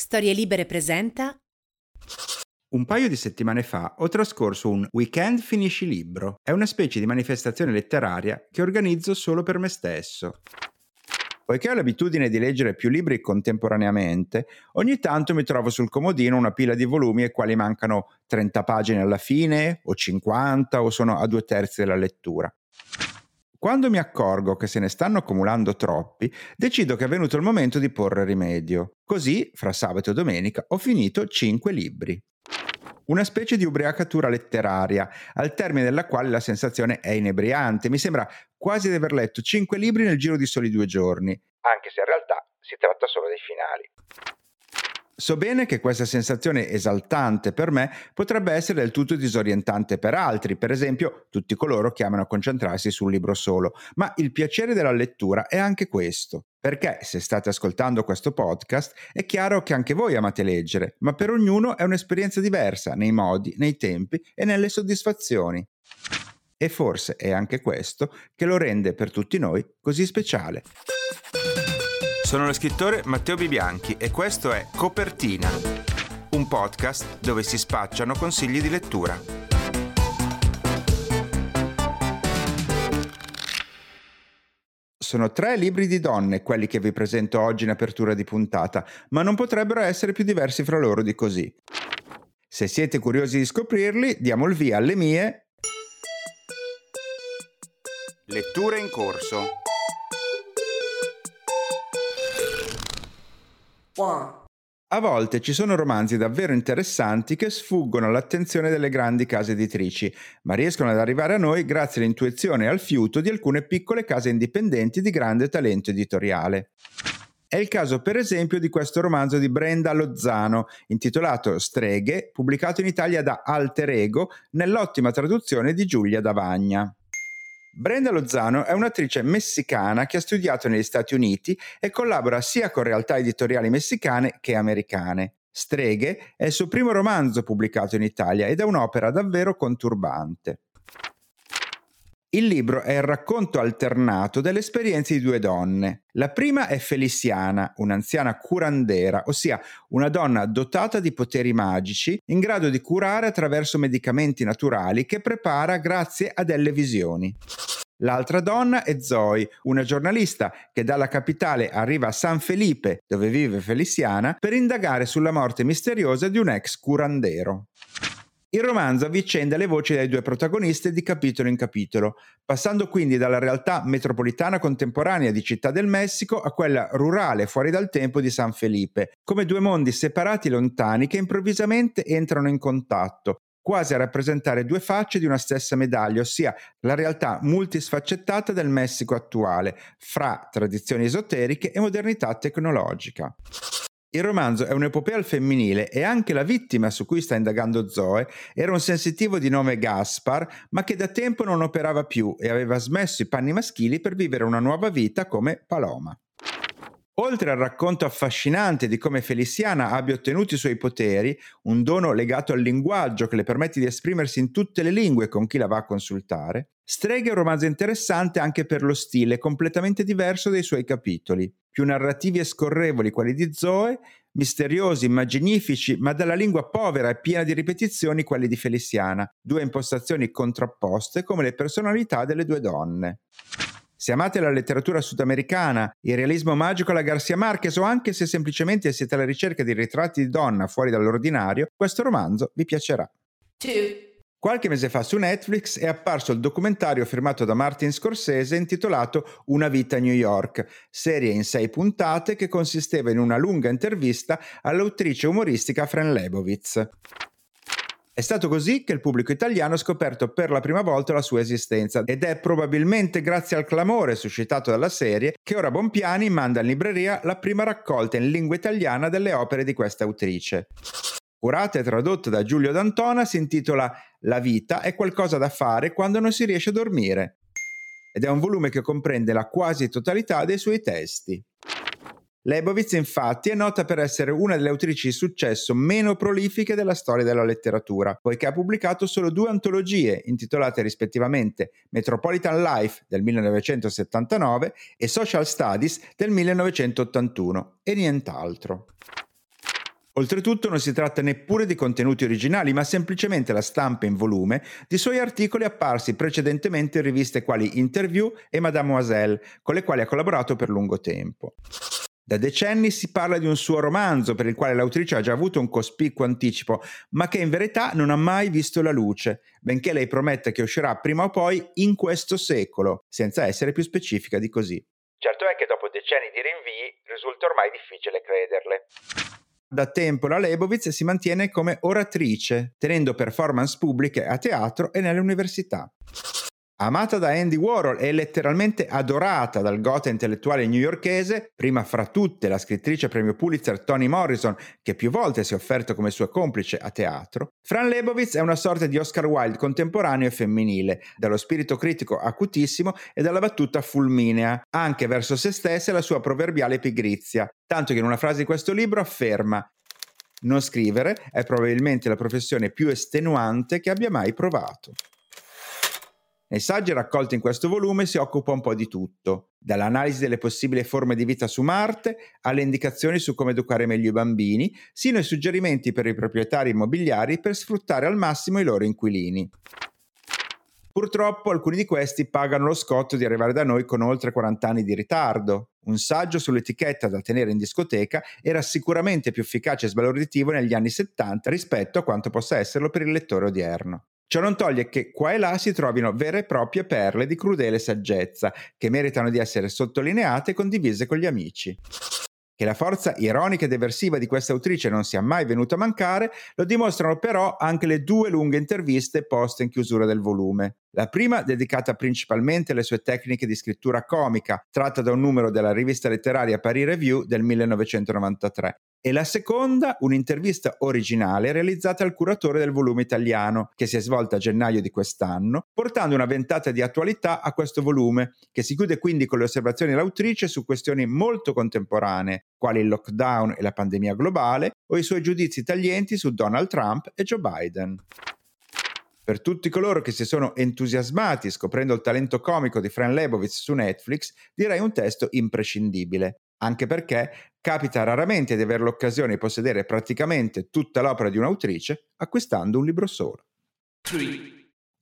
Storie Libere presenta. Un paio di settimane fa ho trascorso un weekend finisci libro. È una specie di manifestazione letteraria che organizzo solo per me stesso. Poiché ho l'abitudine di leggere più libri contemporaneamente, ogni tanto mi trovo sul comodino una pila di volumi ai quali mancano 30 pagine alla fine, o 50, o sono a due terzi della lettura. Quando mi accorgo che se ne stanno accumulando troppi, decido che è venuto il momento di porre rimedio. Così, fra sabato e domenica, ho finito 5 libri. Una specie di ubriacatura letteraria, al termine della quale la sensazione è inebriante. Mi sembra quasi di aver letto 5 libri nel giro di soli due giorni, anche se in realtà si tratta solo dei finali. So bene che questa sensazione esaltante per me potrebbe essere del tutto disorientante per altri, per esempio tutti coloro che amano concentrarsi sul libro solo, ma il piacere della lettura è anche questo. Perché se state ascoltando questo podcast è chiaro che anche voi amate leggere, ma per ognuno è un'esperienza diversa nei modi, nei tempi e nelle soddisfazioni. E forse è anche questo che lo rende per tutti noi così speciale. Sono lo scrittore Matteo Bibianchi e questo è Copertina, un podcast dove si spacciano consigli di lettura. Sono tre libri di donne quelli che vi presento oggi in apertura di puntata, ma non potrebbero essere più diversi fra loro di così. Se siete curiosi di scoprirli, diamo il via alle mie Letture in corso. A volte ci sono romanzi davvero interessanti che sfuggono all'attenzione delle grandi case editrici, ma riescono ad arrivare a noi grazie all'intuizione e al fiuto di alcune piccole case indipendenti di grande talento editoriale. È il caso per esempio di questo romanzo di Brenda Lozano, intitolato Streghe, pubblicato in Italia da Alter Ego nell'ottima traduzione di Giulia Davagna. Brenda Lozano è un'attrice messicana che ha studiato negli Stati Uniti e collabora sia con realtà editoriali messicane che americane. Streghe è il suo primo romanzo pubblicato in Italia ed è un'opera davvero conturbante. Il libro è il racconto alternato delle esperienze di due donne. La prima è Feliciana, un'anziana curandera, ossia una donna dotata di poteri magici, in grado di curare attraverso medicamenti naturali che prepara grazie a delle visioni. L'altra donna è Zoe, una giornalista che dalla capitale arriva a San Felipe, dove vive Feliciana, per indagare sulla morte misteriosa di un ex curandero. Il romanzo avvicenda le voci dei due protagonisti di capitolo in capitolo, passando quindi dalla realtà metropolitana contemporanea di Città del Messico a quella rurale fuori dal tempo di San Felipe, come due mondi separati lontani che improvvisamente entrano in contatto, quasi a rappresentare due facce di una stessa medaglia, ossia la realtà multisfaccettata del Messico attuale, fra tradizioni esoteriche e modernità tecnologica. Il romanzo è un'epopea al femminile e anche la vittima su cui sta indagando Zoe era un sensitivo di nome Gaspar, ma che da tempo non operava più e aveva smesso i panni maschili per vivere una nuova vita come Paloma. Oltre al racconto affascinante di come Feliciana abbia ottenuto i suoi poteri, un dono legato al linguaggio che le permette di esprimersi in tutte le lingue con chi la va a consultare, Streghe è un romanzo interessante anche per lo stile completamente diverso dei suoi capitoli più narrativi e scorrevoli quelli di Zoe, misteriosi, immaginifici, ma dalla lingua povera e piena di ripetizioni quelli di Feliciana, due impostazioni contrapposte come le personalità delle due donne. Se amate la letteratura sudamericana, il realismo magico alla Garcia Marquez o anche se semplicemente siete alla ricerca di ritratti di donna fuori dall'ordinario, questo romanzo vi piacerà. Two. Qualche mese fa su Netflix è apparso il documentario firmato da Martin Scorsese intitolato Una vita a New York, serie in sei puntate che consisteva in una lunga intervista all'autrice umoristica Fran Lebowitz. È stato così che il pubblico italiano ha scoperto per la prima volta la sua esistenza ed è probabilmente grazie al clamore suscitato dalla serie che ora Bompiani manda in libreria la prima raccolta in lingua italiana delle opere di questa autrice curata e tradotta da Giulio D'Antona, si intitola La vita è qualcosa da fare quando non si riesce a dormire ed è un volume che comprende la quasi totalità dei suoi testi. Leibovitz infatti è nota per essere una delle autrici di successo meno prolifiche della storia della letteratura, poiché ha pubblicato solo due antologie intitolate rispettivamente Metropolitan Life del 1979 e Social Studies del 1981 e nient'altro. Oltretutto non si tratta neppure di contenuti originali, ma semplicemente la stampa in volume di suoi articoli apparsi precedentemente in riviste quali Interview e Mademoiselle, con le quali ha collaborato per lungo tempo. Da decenni si parla di un suo romanzo per il quale l'autrice ha già avuto un cospicuo anticipo, ma che in verità non ha mai visto la luce, benché lei prometta che uscirà prima o poi in questo secolo, senza essere più specifica di così. Certo è che dopo decenni di rinvii risulta ormai difficile crederle. Da tempo la Leibovitz si mantiene come oratrice, tenendo performance pubbliche a teatro e nelle università. Amata da Andy Warhol e letteralmente adorata dal gota intellettuale newyorkese, prima fra tutte la scrittrice premio Pulitzer Toni Morrison, che più volte si è offerto come sua complice a teatro, Fran Lebowitz è una sorta di Oscar Wilde contemporaneo e femminile, dallo spirito critico acutissimo e dalla battuta fulminea, anche verso se stessa e la sua proverbiale pigrizia, tanto che in una frase di questo libro afferma non scrivere è probabilmente la professione più estenuante che abbia mai provato. Nei saggi raccolti in questo volume si occupa un po' di tutto, dall'analisi delle possibili forme di vita su Marte alle indicazioni su come educare meglio i bambini, sino ai suggerimenti per i proprietari immobiliari per sfruttare al massimo i loro inquilini. Purtroppo alcuni di questi pagano lo scotto di arrivare da noi con oltre 40 anni di ritardo. Un saggio sull'etichetta da tenere in discoteca era sicuramente più efficace e sbalorditivo negli anni 70 rispetto a quanto possa esserlo per il lettore odierno. Ciò non toglie che qua e là si trovino vere e proprie perle di crudele saggezza, che meritano di essere sottolineate e condivise con gli amici. Che la forza ironica ed eversiva di questa autrice non sia mai venuta a mancare, lo dimostrano però anche le due lunghe interviste poste in chiusura del volume. La prima dedicata principalmente alle sue tecniche di scrittura comica, tratta da un numero della rivista letteraria Paris Review del 1993, e la seconda un'intervista originale realizzata al curatore del volume italiano, che si è svolta a gennaio di quest'anno, portando una ventata di attualità a questo volume, che si chiude quindi con le osservazioni dell'autrice su questioni molto contemporanee, quali il lockdown e la pandemia globale, o i suoi giudizi taglienti su Donald Trump e Joe Biden. Per tutti coloro che si sono entusiasmati scoprendo il talento comico di Fran Lebowitz su Netflix, direi un testo imprescindibile anche perché capita raramente di avere l'occasione di possedere praticamente tutta l'opera di un'autrice acquistando un libro solo.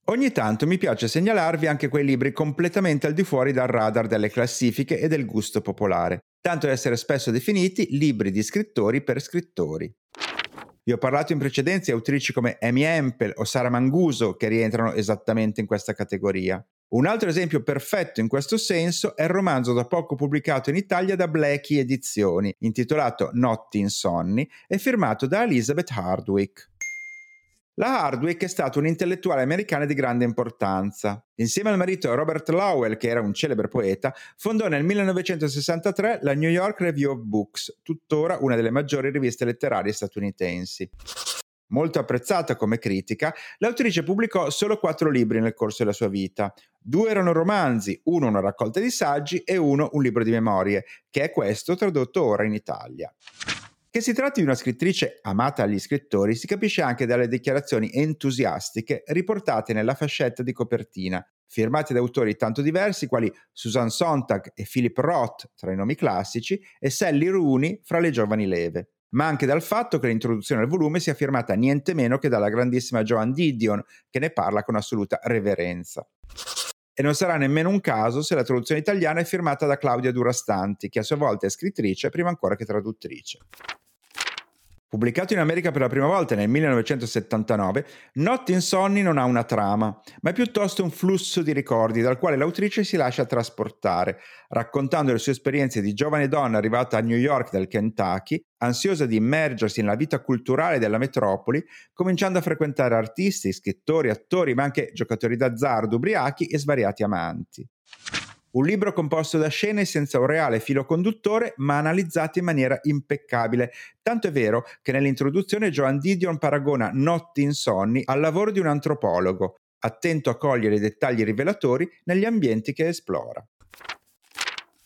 Ogni tanto mi piace segnalarvi anche quei libri completamente al di fuori dal radar delle classifiche e del gusto popolare, tanto da essere spesso definiti libri di scrittori per scrittori. Vi ho parlato in precedenza di autrici come Amy Hempel o Sara Manguso che rientrano esattamente in questa categoria. Un altro esempio perfetto in questo senso è il romanzo da poco pubblicato in Italia da Blackie Edizioni, intitolato Notti insonni e firmato da Elizabeth Hardwick. La Hardwick è stata un'intellettuale americana di grande importanza. Insieme al marito Robert Lowell, che era un celebre poeta, fondò nel 1963 la New York Review of Books, tuttora una delle maggiori riviste letterarie statunitensi. Molto apprezzata come critica, l'autrice pubblicò solo quattro libri nel corso della sua vita. Due erano romanzi, uno una raccolta di saggi e uno un libro di memorie, che è questo tradotto ora in Italia. Che si tratti di una scrittrice amata agli scrittori si capisce anche dalle dichiarazioni entusiastiche riportate nella fascetta di copertina, firmate da autori tanto diversi quali Susan Sontag e Philip Roth tra i nomi classici e Sally Rooney fra le giovani leve ma anche dal fatto che l'introduzione al volume sia firmata niente meno che dalla grandissima Joan Didion, che ne parla con assoluta reverenza. E non sarà nemmeno un caso se la traduzione italiana è firmata da Claudia Durastanti, che a sua volta è scrittrice prima ancora che traduttrice. Pubblicato in America per la prima volta nel 1979, Notti insonni non ha una trama, ma è piuttosto un flusso di ricordi dal quale l'autrice si lascia trasportare, raccontando le sue esperienze di giovane donna arrivata a New York dal Kentucky, ansiosa di immergersi nella vita culturale della metropoli, cominciando a frequentare artisti, scrittori, attori, ma anche giocatori d'azzardo, ubriachi e svariati amanti. Un libro composto da scene senza un reale filo conduttore, ma analizzate in maniera impeccabile. Tanto è vero che nell'introduzione Joan Didion paragona Notti insonni al lavoro di un antropologo, attento a cogliere i dettagli rivelatori negli ambienti che esplora.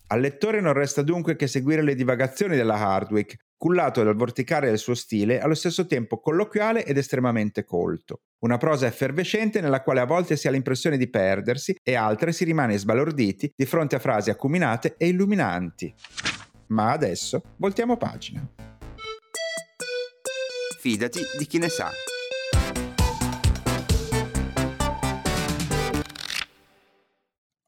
Al lettore non resta dunque che seguire le divagazioni della Hardwick, cullato dal vorticare del suo stile, allo stesso tempo colloquiale ed estremamente colto. Una prosa effervescente nella quale a volte si ha l'impressione di perdersi e altre si rimane sbalorditi di fronte a frasi acuminate e illuminanti. Ma adesso voltiamo pagina. fidati di chi ne sa.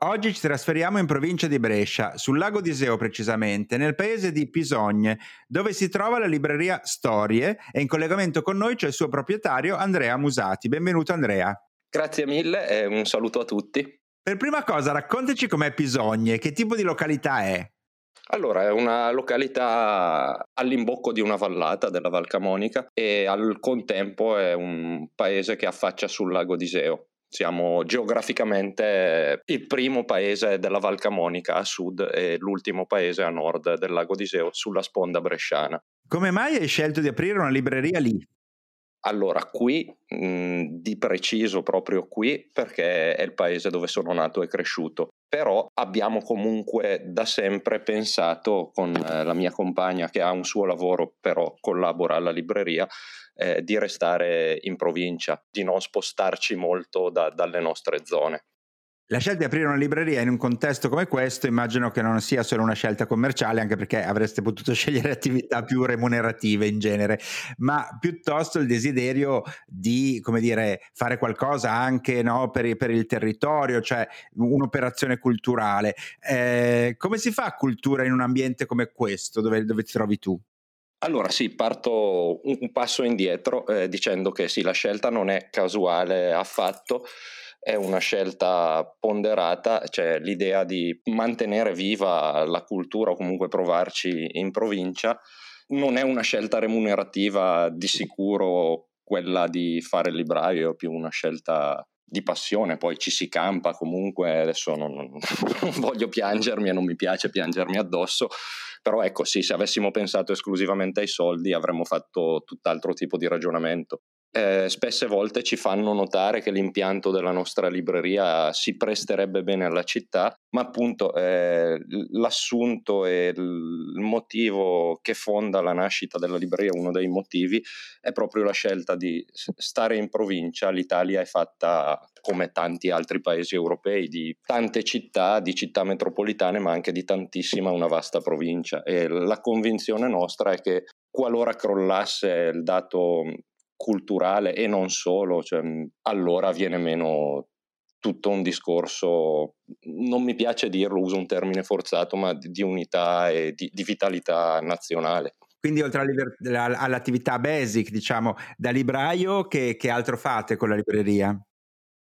Oggi ci trasferiamo in provincia di Brescia, sul lago di Iseo precisamente, nel paese di Pisogne, dove si trova la libreria Storie e in collegamento con noi c'è il suo proprietario Andrea Musati. Benvenuto Andrea. Grazie mille e un saluto a tutti. Per prima cosa raccontaci com'è Pisogne, che tipo di località è? Allora, è una località all'imbocco di una vallata della Val Camonica e al contempo è un paese che affaccia sul lago di Iseo. Siamo geograficamente il primo paese della Val Camonica a sud e l'ultimo paese a nord del lago di Iseo sulla sponda bresciana. Come mai hai scelto di aprire una libreria lì? Allora, qui mh, di preciso proprio qui perché è il paese dove sono nato e cresciuto, però abbiamo comunque da sempre pensato con eh, la mia compagna che ha un suo lavoro però collabora alla libreria eh, di restare in provincia, di non spostarci molto da, dalle nostre zone. La scelta di aprire una libreria in un contesto come questo immagino che non sia solo una scelta commerciale, anche perché avreste potuto scegliere attività più remunerative in genere, ma piuttosto il desiderio di, dire, fare qualcosa anche no, per, per, il territorio, cioè un'operazione culturale. Eh, come si fa cultura in un ambiente come questo, dove, dove ti trovi tu? Allora sì, parto un, passo indietro eh, dicendo che sì, la scelta non è casuale affatto, è una scelta ponderata, cioè l'idea di mantenere viva la cultura o comunque provarci in provincia. Non è una scelta remunerativa di sicuro quella di fare il libraio, è più una scelta di passione, poi ci si campa comunque, adesso non, non, voglio piangermi e non mi piace piangermi addosso, però ecco sì, se avessimo pensato esclusivamente ai soldi avremmo fatto tutt'altro tipo di ragionamento eh, spesse volte ci fanno notare che l'impianto della nostra libreria si presterebbe bene alla città, ma appunto eh, l'assunto e il motivo che fonda la nascita della libreria, uno dei motivi, è proprio la scelta di stare in provincia. L'Italia è fatta come tanti altri paesi europei, di tante città, di città metropolitane, ma anche di tantissima, una vasta provincia. E la convinzione nostra è che qualora crollasse il dato culturale e non solo, cioè, allora viene meno tutto un discorso, non mi piace dirlo, uso un termine forzato, ma di, di unità e di, di, vitalità nazionale. Quindi oltre all'attività basic, diciamo, da libraio, che, che altro fate con la libreria?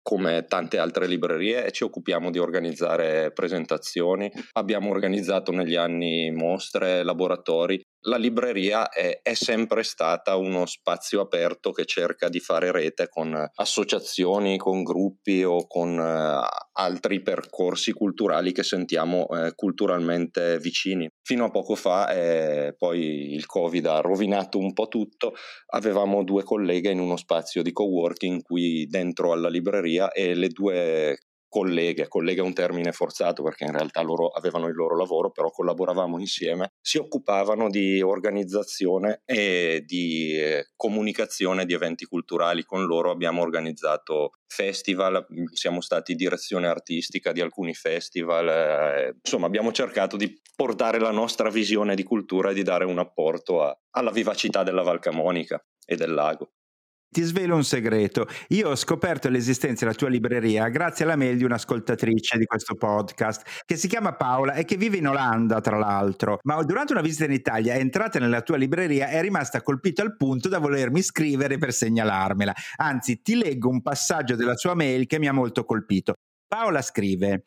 Come tante altre librerie ci occupiamo di organizzare presentazioni, abbiamo organizzato negli anni mostre, laboratori la libreria è, è, sempre stata uno spazio aperto che cerca di fare rete con associazioni, con gruppi o con uh, altri percorsi culturali che sentiamo uh, culturalmente vicini. Fino a poco fa, eh, poi il Covid ha rovinato un po' tutto, avevamo due colleghe in uno spazio di coworking qui dentro alla libreria e le due colleghe, colleghe è un termine forzato perché in realtà loro avevano il loro lavoro, però collaboravamo insieme, si occupavano di organizzazione e di eh, comunicazione di eventi culturali. Con loro abbiamo organizzato festival, siamo stati direzione artistica di alcuni festival, eh, insomma abbiamo cercato di portare la nostra visione di cultura e di dare un apporto a, alla vivacità della Val Camonica e del lago. Ti svelo un segreto. Io ho scoperto l'esistenza della tua libreria grazie alla mail di un'ascoltatrice di questo podcast che si chiama Paola e che vive in Olanda, tra l'altro. Ma durante una visita in Italia è entrata nella tua libreria e è rimasta colpita al punto da volermi scrivere per segnalarmela. Anzi, ti leggo un passaggio della sua mail che mi ha molto colpito. Paola scrive: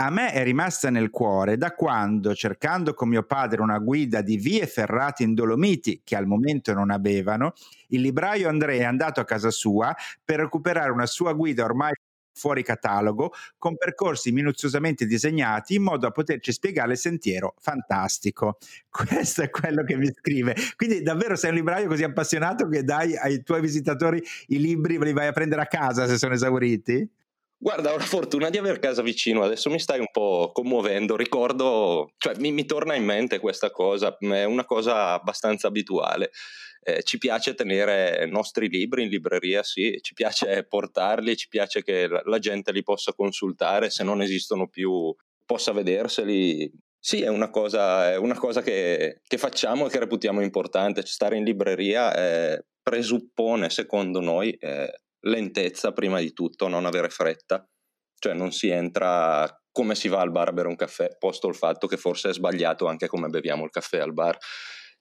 a me è rimasta nel cuore da quando, cercando con mio padre una guida di vie ferrate in Dolomiti, che al momento non avevano, il libraio Andrea è andato a casa sua per recuperare una sua guida ormai fuori catalogo, con percorsi minuziosamente disegnati in modo da poterci spiegare il sentiero. Fantastico. Questo è quello che mi scrive. Quindi davvero sei un libraio così appassionato che dai ai tuoi visitatori i libri, li vai a prendere a casa se sono esauriti? Guarda, ho la fortuna di aver casa vicino, adesso mi stai un po' commuovendo, ricordo, cioè mi, mi torna in mente questa cosa, è una cosa abbastanza abituale. Eh, ci piace tenere i nostri libri in libreria, sì, ci piace portarli, ci piace che la, la gente li possa consultare, se non esistono più possa vederseli. Sì, è una cosa, è una cosa che, che, facciamo e che reputiamo importante, stare in libreria è presuppone, secondo noi, eh, lentezza prima di tutto, non avere fretta, cioè non si entra come si va al bar a bere un caffè, posto il fatto che forse è sbagliato anche come beviamo il caffè al bar.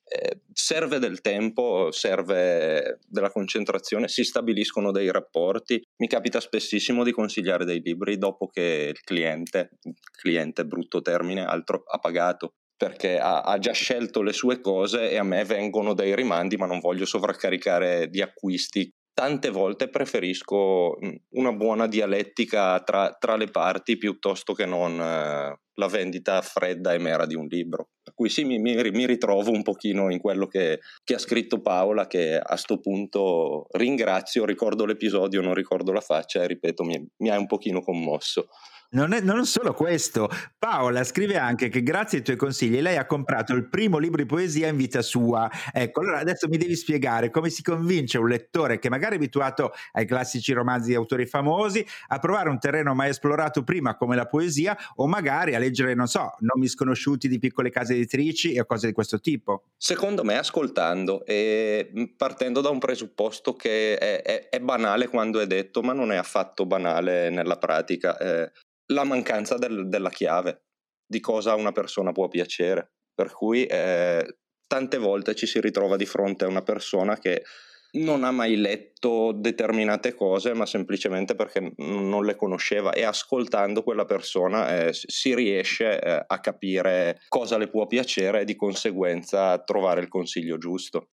Eh, serve del tempo, serve della concentrazione, si stabiliscono dei rapporti. Mi capita spessissimo di consigliare dei libri dopo che il cliente, cliente brutto termine, altro ha pagato perché ha, ha, già scelto le sue cose e a me vengono dei rimandi, ma non voglio sovraccaricare di acquisti. Tante volte preferisco una buona dialettica tra, tra le parti piuttosto che non eh, la vendita fredda e mera di un libro. Per cui sì, mi, mi, ritrovo un pochino in quello che, che ha scritto Paola, che a questo punto ringrazio, ricordo l'episodio, non ricordo la faccia e ripeto, mi, mi ha un pochino commosso. Non, è, non solo questo, Paola scrive anche che grazie ai tuoi consigli lei ha comprato il primo libro di poesia in vita sua. Ecco, allora adesso mi devi spiegare come si convince un lettore che magari è abituato ai classici romanzi di autori famosi a provare un terreno mai esplorato prima come la poesia o magari a leggere, non so, nomi sconosciuti di piccole case editrici o cose di questo tipo. Secondo me ascoltando e partendo da un presupposto che è, è, è banale quando è detto, ma non è affatto banale nella pratica. Eh, la mancanza del, della chiave di cosa una persona può piacere. Per cui eh, tante volte ci si ritrova di fronte a una persona che non ha mai letto determinate cose, ma semplicemente perché non le conosceva e ascoltando quella persona eh, si riesce eh, a capire cosa le può piacere e di conseguenza trovare il consiglio giusto.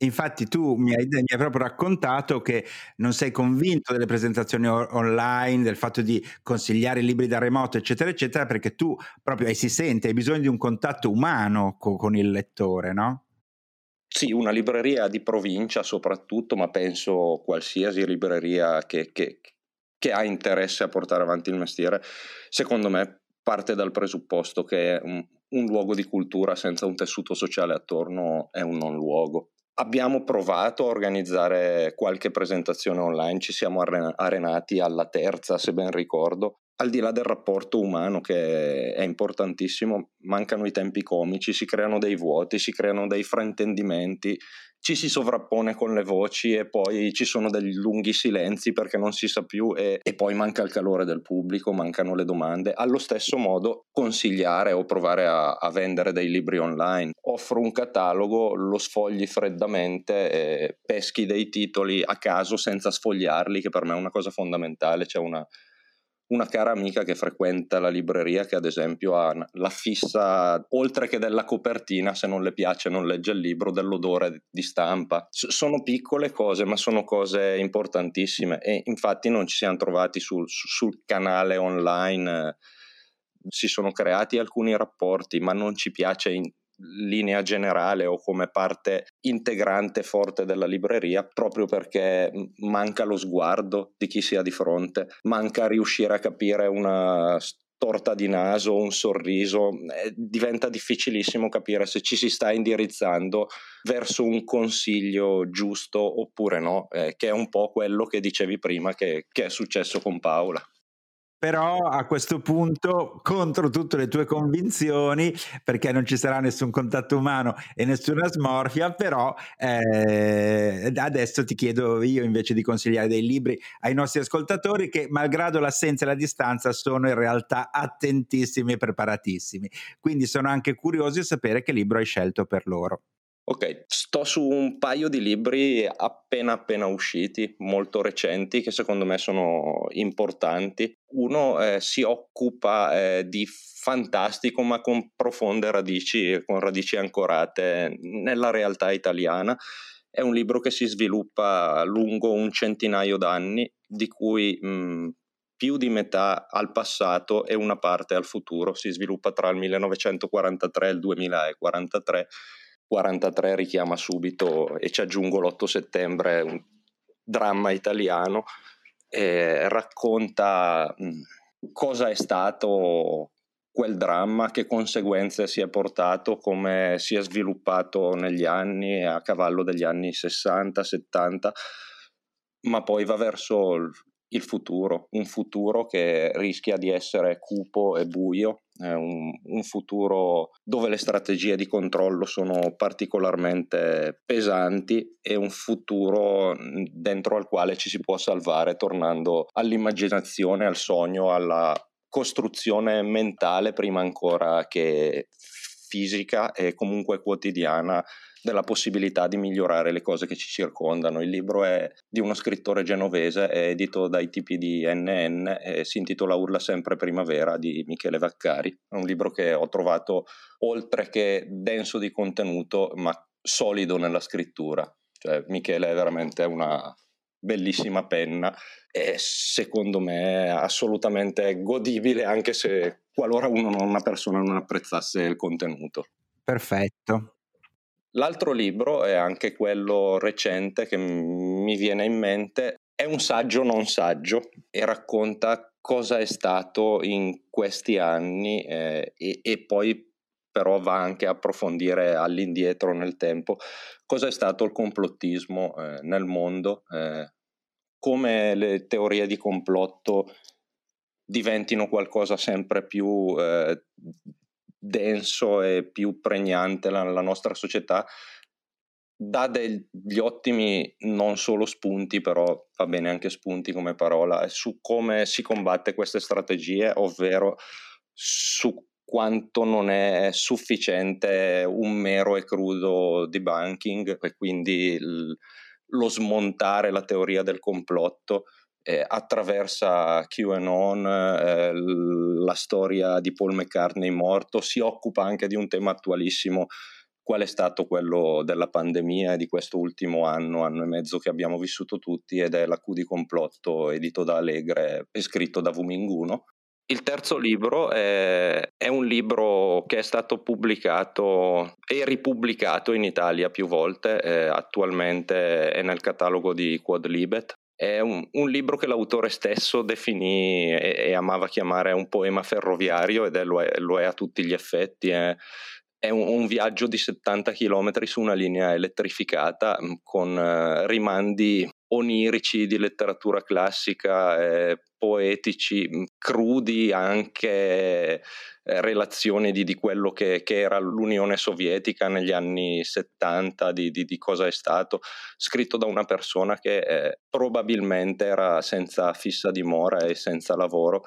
Infatti tu mi hai, mi hai, proprio raccontato che non sei convinto delle presentazioni o- online, del fatto di consigliare libri da remoto, eccetera, eccetera, perché tu proprio si sente, hai bisogno di un contatto umano co- con il lettore, no? Sì, una libreria di provincia soprattutto, ma penso qualsiasi libreria che, che, che ha interesse a portare avanti il mestiere, secondo me parte dal presupposto che un, un luogo di cultura senza un tessuto sociale attorno è un non luogo Abbiamo provato a organizzare qualche presentazione online, ci siamo arenati alla terza, se ben ricordo. Al di là del rapporto umano che è importantissimo, mancano i tempi comici, si creano dei vuoti, si creano dei fraintendimenti, ci si sovrappone con le voci e poi ci sono degli lunghi silenzi perché non si sa più e, e, poi manca il calore del pubblico, mancano le domande. Allo stesso modo consigliare o provare a, a vendere dei libri online. Offro un catalogo, lo sfogli freddamente, e peschi dei titoli a caso senza sfogliarli, che per me è una cosa fondamentale. C'è una una cara amica che frequenta la libreria che ad esempio ha la fissa, oltre che della copertina, se non le piace non legge il libro, dell'odore di stampa. S- sono piccole cose, ma sono cose importantissime e infatti non ci siamo trovati sul, sul canale online. Si sono creati alcuni rapporti, ma non ci piace in, linea generale o come parte integrante forte della libreria proprio perché manca lo sguardo di chi si ha di fronte, manca riuscire a capire una torta di naso, un sorriso, eh, diventa difficilissimo capire se ci si sta indirizzando verso un consiglio giusto oppure no, eh, che è un po' quello che dicevi prima che, che è successo con Paola. Però a questo punto, contro tutte le tue convinzioni, perché non ci sarà nessun contatto umano e nessuna smorfia, però eh, adesso ti chiedo io invece di consigliare dei libri ai nostri ascoltatori che, malgrado l'assenza e la distanza, sono in realtà attentissimi e preparatissimi. Quindi sono anche curiosi di sapere che libro hai scelto per loro. Ok, sto su un paio di libri appena appena usciti, molto recenti, che secondo me sono importanti. Uno eh, si occupa eh, di fantastico, ma con profonde radici, con radici ancorate nella realtà italiana. È un libro che si sviluppa lungo un centinaio d'anni, di cui mh, più di metà al passato e una parte al futuro. Si sviluppa tra il 1943 e il 2043 43 richiama subito e ci aggiungo l'8 settembre un dramma italiano e racconta cosa è stato quel dramma, che conseguenze si è portato, come si è sviluppato negli anni, a cavallo degli anni 60-70, ma poi va verso il futuro, un futuro che rischia di essere cupo e buio è un, un, futuro dove le strategie di controllo sono particolarmente pesanti e un futuro dentro al quale ci si può salvare tornando all'immaginazione, al sogno, alla costruzione mentale prima ancora che fisica e comunque quotidiana della possibilità di migliorare le cose che ci circondano. Il libro è di uno scrittore genovese, è edito dai tipi di NN e si intitola Urla sempre primavera di Michele Vaccari. È un libro che ho trovato oltre che denso di contenuto, ma solido nella scrittura. Cioè, Michele è veramente una bellissima penna e secondo me assolutamente godibile anche se qualora uno, una persona non apprezzasse il contenuto. Perfetto. L'altro libro è anche quello recente che mi viene in mente, è un saggio non saggio e racconta cosa è stato in questi anni eh, e, e poi però va anche a approfondire all'indietro nel tempo cosa è stato il complottismo eh, nel mondo, eh, come le teorie di complotto diventino qualcosa sempre più eh, denso e più pregnante nella nostra società, dà degli ottimi non solo spunti, però va bene anche spunti come parola, su come si combatte queste strategie, ovvero su quanto non è sufficiente un mero e crudo debunking e quindi l- lo smontare la teoria del complotto eh, attraversa QAnon, eh, la storia di Paul McCartney morto, si occupa anche di un tema attualissimo qual è stato quello della pandemia e di questo ultimo anno, anno e mezzo che abbiamo vissuto tutti ed è la Q di complotto edito da Allegre e scritto da Vuminguno. Il terzo libro è, è, un libro che è stato pubblicato e ripubblicato in Italia più volte, eh, attualmente è nel catalogo di Quadlibet. È un, un, libro che l'autore stesso definì e, e, amava chiamare un poema ferroviario ed è, lo, è, lo, è, a tutti gli effetti. È, è un, un, viaggio di 70 km su una linea elettrificata con eh, rimandi onirici di letteratura classica, eh, poetici, crudi anche eh, relazioni di, di quello che, che, era l'Unione Sovietica negli anni 70, di, di, di, cosa è stato, scritto da una persona che eh, probabilmente era senza fissa dimora e senza lavoro,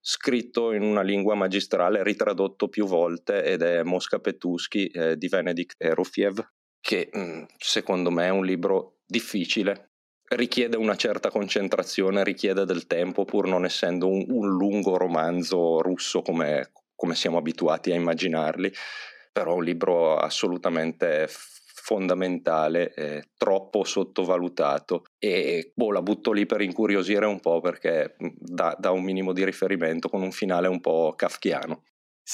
scritto in una lingua magistrale, ritradotto più volte ed è Mosca Petuschi eh, di Venedikt Erofiev, che secondo me è un libro difficile, richiede una certa concentrazione, richiede del tempo, pur non essendo un, un lungo romanzo russo come, come, siamo abituati a immaginarli, però un libro assolutamente fondamentale, eh, troppo sottovalutato e boh, la butto lì per incuriosire un po' perché dà, dà un minimo di riferimento con un finale un po' kafkiano.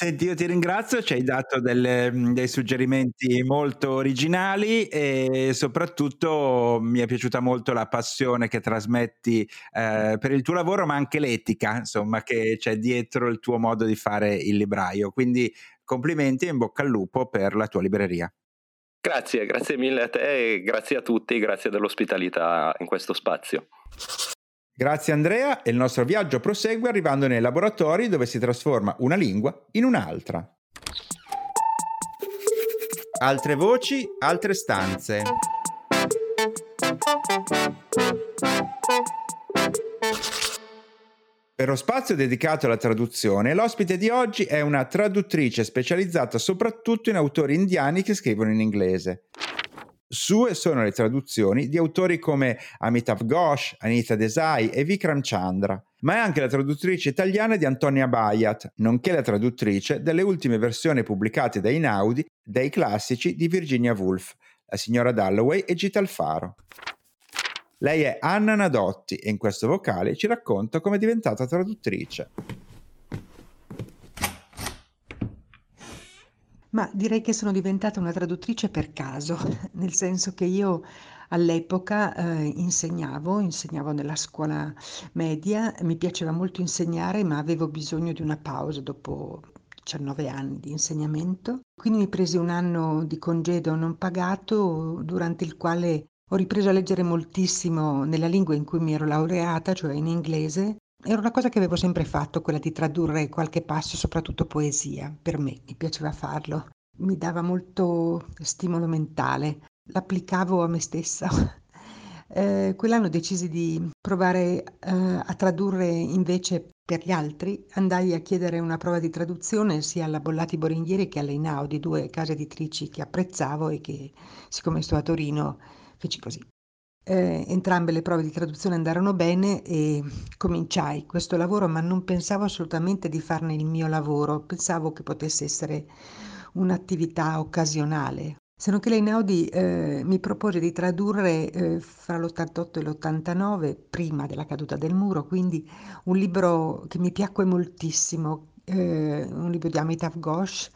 Senti, io ti ringrazio, ci hai dato delle, mhmm, dei suggerimenti molto originali e soprattutto mi è piaciuta molto la passione che trasmetti eh, per il tuo lavoro, ma anche l'etica, insomma, che c'è dietro il tuo modo di fare il libraio. Quindi complimenti e in bocca al lupo per la tua libreria. Grazie, grazie mille a te e grazie a tutti, grazie dell'ospitalità in questo spazio. Grazie Andrea e il nostro viaggio prosegue arrivando nei laboratori dove si trasforma una lingua in un'altra. Altre voci, altre stanze. Per lo spazio dedicato alla traduzione, l'ospite di oggi è una traduttrice specializzata soprattutto in autori indiani che scrivono in inglese. Sue sono le traduzioni di autori come Amitav Ghosh, Anita Desai e Vikram Chandra, ma è anche la traduttrice italiana di Antonia Bayat, nonché la traduttrice delle ultime versioni pubblicate da Inaudi dei classici di Virginia Woolf, La signora Dalloway e Gita Alfaro. Lei è Anna Nadotti e in questo vocale ci racconta come è diventata traduttrice. Ma direi che sono diventata una traduttrice per caso, nel senso che io all'epoca eh, insegnavo, insegnavo nella scuola media, mi piaceva molto insegnare, ma avevo bisogno di una pausa dopo 19 anni di insegnamento. Quindi mi presi un anno di congedo non pagato, durante il quale ho ripreso a leggere moltissimo nella lingua in cui mi ero laureata, cioè in inglese, Era una cosa che avevo sempre fatto, quella di tradurre qualche passo, soprattutto poesia. Per me mi piaceva farlo. Mi dava molto stimolo mentale. L'applicavo a me stessa. Eh, quell'anno decisi di provare eh, a tradurre invece per gli altri. Andai a chiedere una prova di traduzione sia alla Bollati Boringhieri che alla Inaudi, due case editrici che apprezzavo e che, siccome sto a Torino, feci così. Eh, entrambe le prove di traduzione andarono bene e cominciai questo lavoro, ma non pensavo assolutamente di farne il mio lavoro, pensavo che potesse essere un'attività occasionale. Se non che l'Einaudi eh, mi propose di tradurre eh, fra l'88 e l'89, prima della caduta del muro, quindi un libro che mi piacque moltissimo, eh, un libro di Amitav Ghosh,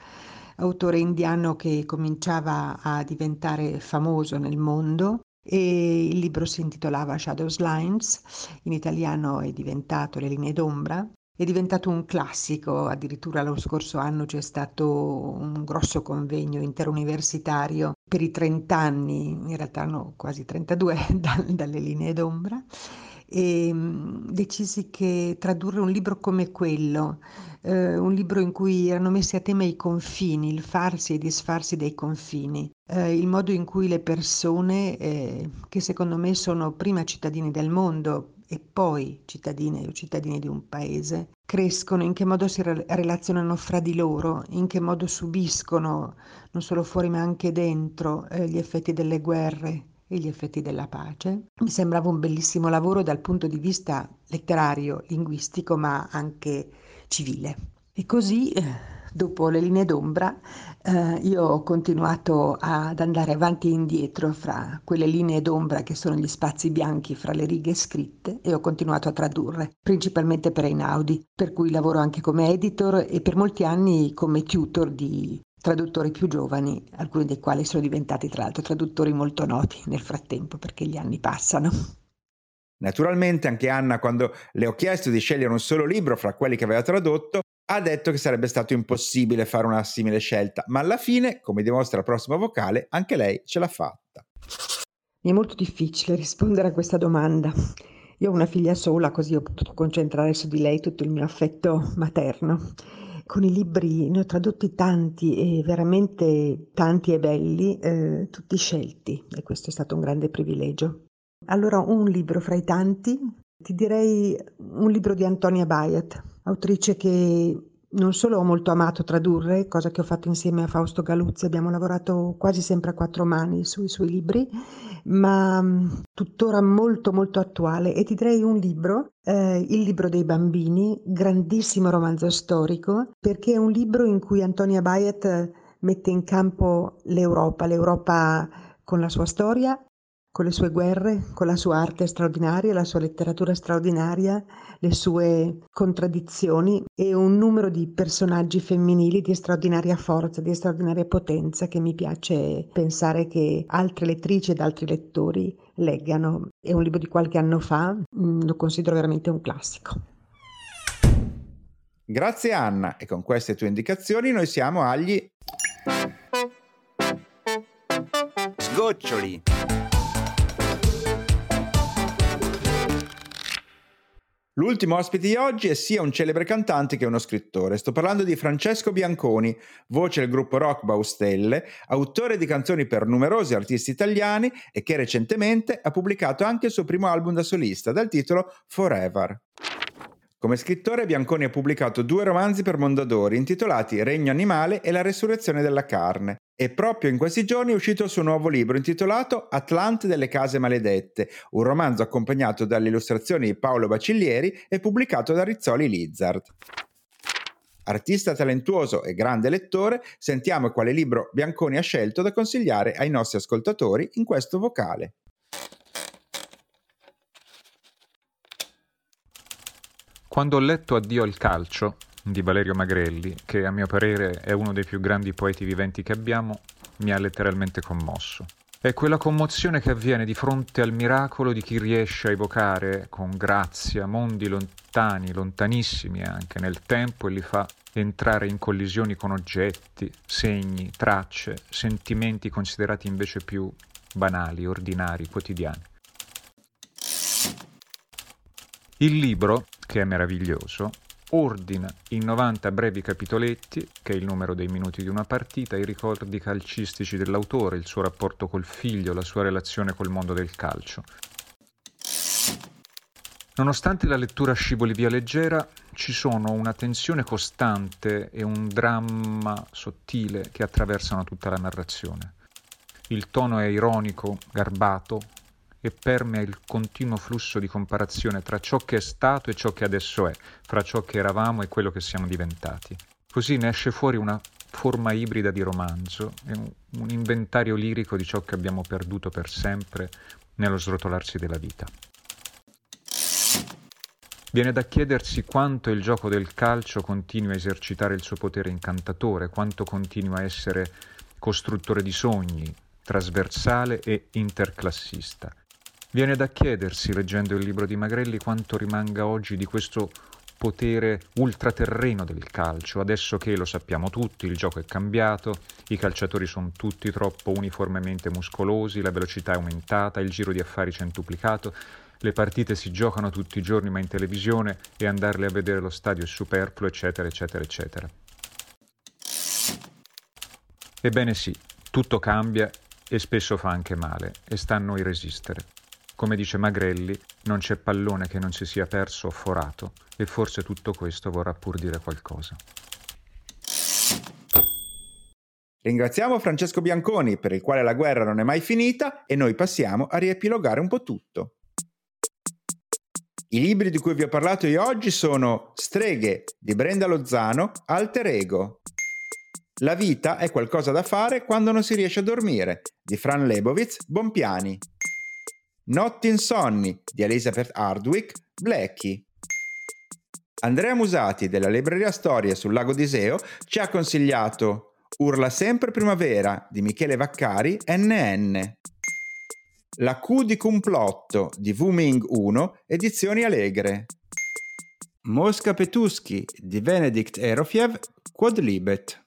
autore indiano che cominciava a diventare famoso nel mondo e il libro si intitolava Shadows Lines, in italiano è diventato Le linee d'ombra, è diventato un classico, addirittura lo scorso anno c'è stato un grosso convegno interuniversitario per i 30 anni, in realtà no, quasi 32 dalle linee d'ombra e decisi che tradurre un libro come quello, eh, un libro in cui erano messi a tema i confini, il farsi e disfarsi dei confini, eh, il modo in cui le persone, eh, che secondo me sono prima cittadini del mondo e poi cittadine o cittadini di un paese, crescono, in che modo si re- relazionano fra di loro, in che modo subiscono, non solo fuori ma anche dentro, eh, gli effetti delle guerre, e gli effetti della pace. Mi sembrava un bellissimo lavoro dal punto di vista letterario, linguistico, ma anche civile. E così, eh, dopo le linee d'ombra, eh, io ho continuato ad andare avanti e indietro fra quelle linee d'ombra che sono gli spazi bianchi fra le righe scritte e ho continuato a tradurre, principalmente per Einaudi, per cui lavoro anche come editor e per molti anni come tutor di traduttori più giovani, alcuni dei quali sono diventati tra l'altro traduttori molto noti nel frattempo perché gli anni passano. Naturalmente anche Anna, quando le ho chiesto di scegliere un solo libro fra quelli che aveva tradotto, ha detto che sarebbe stato impossibile fare una simile scelta, ma alla fine, come dimostra il prossimo vocale, anche lei ce l'ha fatta. Mi è molto difficile rispondere a questa domanda. Io ho una figlia sola, così ho potuto concentrare su di lei tutto il mio affetto materno con i libri, ne ho tradotti tanti e veramente tanti e belli, eh, tutti scelti e questo è stato un grande privilegio. Allora un libro fra i tanti, ti direi un libro di Antonia Bayat, autrice che non solo ho molto amato tradurre, cosa che ho fatto insieme a Fausto Galuzzi, abbiamo lavorato quasi sempre a quattro mani sui suoi libri, ma mm, tuttora molto molto attuale. E ti direi un libro, eh, Il libro dei bambini, grandissimo romanzo storico, perché è un libro in cui Antonia Bayet mette in campo l'Europa, l'Europa con la sua storia, con le sue guerre, con la sua arte straordinaria, la sua letteratura straordinaria, le sue contraddizioni e un numero di personaggi femminili di straordinaria forza, di straordinaria potenza che mi piace pensare che altre lettrici ed altri lettori leggano. È un libro di qualche anno fa, mm, lo considero veramente un classico. Grazie Anna e con queste tue indicazioni noi siamo agli sgoccioli. L'ultimo ospite di oggi è sia un celebre cantante che uno scrittore. Sto parlando di Francesco Bianconi, voce del gruppo rock Baustelle, autore di canzoni per numerosi artisti italiani e che recentemente ha pubblicato anche il suo primo album da solista dal titolo Forever. Come scrittore Bianconi ha pubblicato due romanzi per Mondadori intitolati Regno animale e La resurrezione della carne e proprio in questi giorni è uscito il suo nuovo libro intitolato Atlante delle case maledette, un romanzo accompagnato dalle illustrazioni di Paolo Bacillieri e pubblicato da Rizzoli Lizard. Artista talentuoso e grande lettore, sentiamo quale libro Bianconi ha scelto da consigliare ai nostri ascoltatori in questo vocale. Quando ho letto Addio al calcio di Valerio Magrelli, che a mio parere è uno dei più grandi poeti viventi che abbiamo, mi ha letteralmente commosso. È quella commozione che avviene di fronte al miracolo di chi riesce a evocare con grazia mondi lontani, lontanissimi anche nel tempo e li fa entrare in collisioni con oggetti, segni, tracce, sentimenti considerati invece più banali, ordinari, quotidiani. Il libro che è meraviglioso, ordina in 90 brevi capitoletti, che è il numero dei minuti di una partita, i ricordi calcistici dell'autore, il suo rapporto col figlio, la sua relazione col mondo del calcio. Nonostante la lettura scivoli via leggera, ci sono una tensione costante e un dramma sottile che attraversano tutta la narrazione. Il tono è ironico, garbato e permea il continuo flusso di comparazione tra ciò che è stato e ciò che adesso è, fra ciò che eravamo e quello che siamo diventati. Così ne esce fuori una forma ibrida di romanzo un inventario lirico di ciò che abbiamo perduto per sempre nello srotolarsi della vita. Viene da chiedersi quanto il gioco del calcio continui a esercitare il suo potere incantatore, quanto continua a essere costruttore di sogni, trasversale e interclassista. Viene da chiedersi, leggendo il libro di Magrelli, quanto rimanga oggi di questo potere ultraterreno del calcio, adesso che lo sappiamo tutti, il gioco è cambiato, i calciatori sono tutti troppo uniformemente muscolosi, la velocità è aumentata, il giro di affari centuplicato, le partite si giocano tutti i giorni ma in televisione e andarle a vedere allo stadio è superfluo, eccetera, eccetera, eccetera. Ebbene sì, tutto cambia e spesso fa anche male e sta a noi resistere. Come dice Magrelli, non c'è pallone che non si sia perso o forato e forse tutto questo vorrà pur dire qualcosa. Ringraziamo Francesco Bianconi per il quale la guerra non è mai finita e noi passiamo a riepilogare un po' tutto. I libri di cui vi ho parlato io oggi sono Streghe di Brenda Lozano, Alter Ego. La vita è qualcosa da fare quando non si riesce a dormire di Fran Lebowitz, Bompiani. Notti insonni di Elizabeth Hardwick, Blackie. Andrea Musati della Libreria Storia sul lago d'Iseo ci ha consigliato Urla sempre primavera di Michele Vaccari, NN. La Q di complotto di Wuming 1, edizioni Allegre. Mosca Petuschi di Benedict Erofiev, Quadlibet.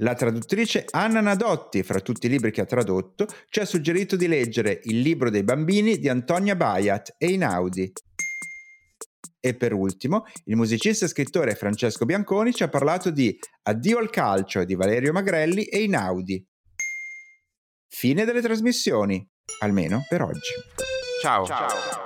La traduttrice Anna Nadotti, fra tutti i libri che ha tradotto, ci ha suggerito di leggere Il libro dei bambini di Antonia Bayat e Inaudi. E per ultimo, il musicista e scrittore Francesco Bianconi ci ha parlato di Addio al calcio di Valerio Magrelli e Inaudi. Fine delle trasmissioni, almeno per oggi. Ciao. Ciao.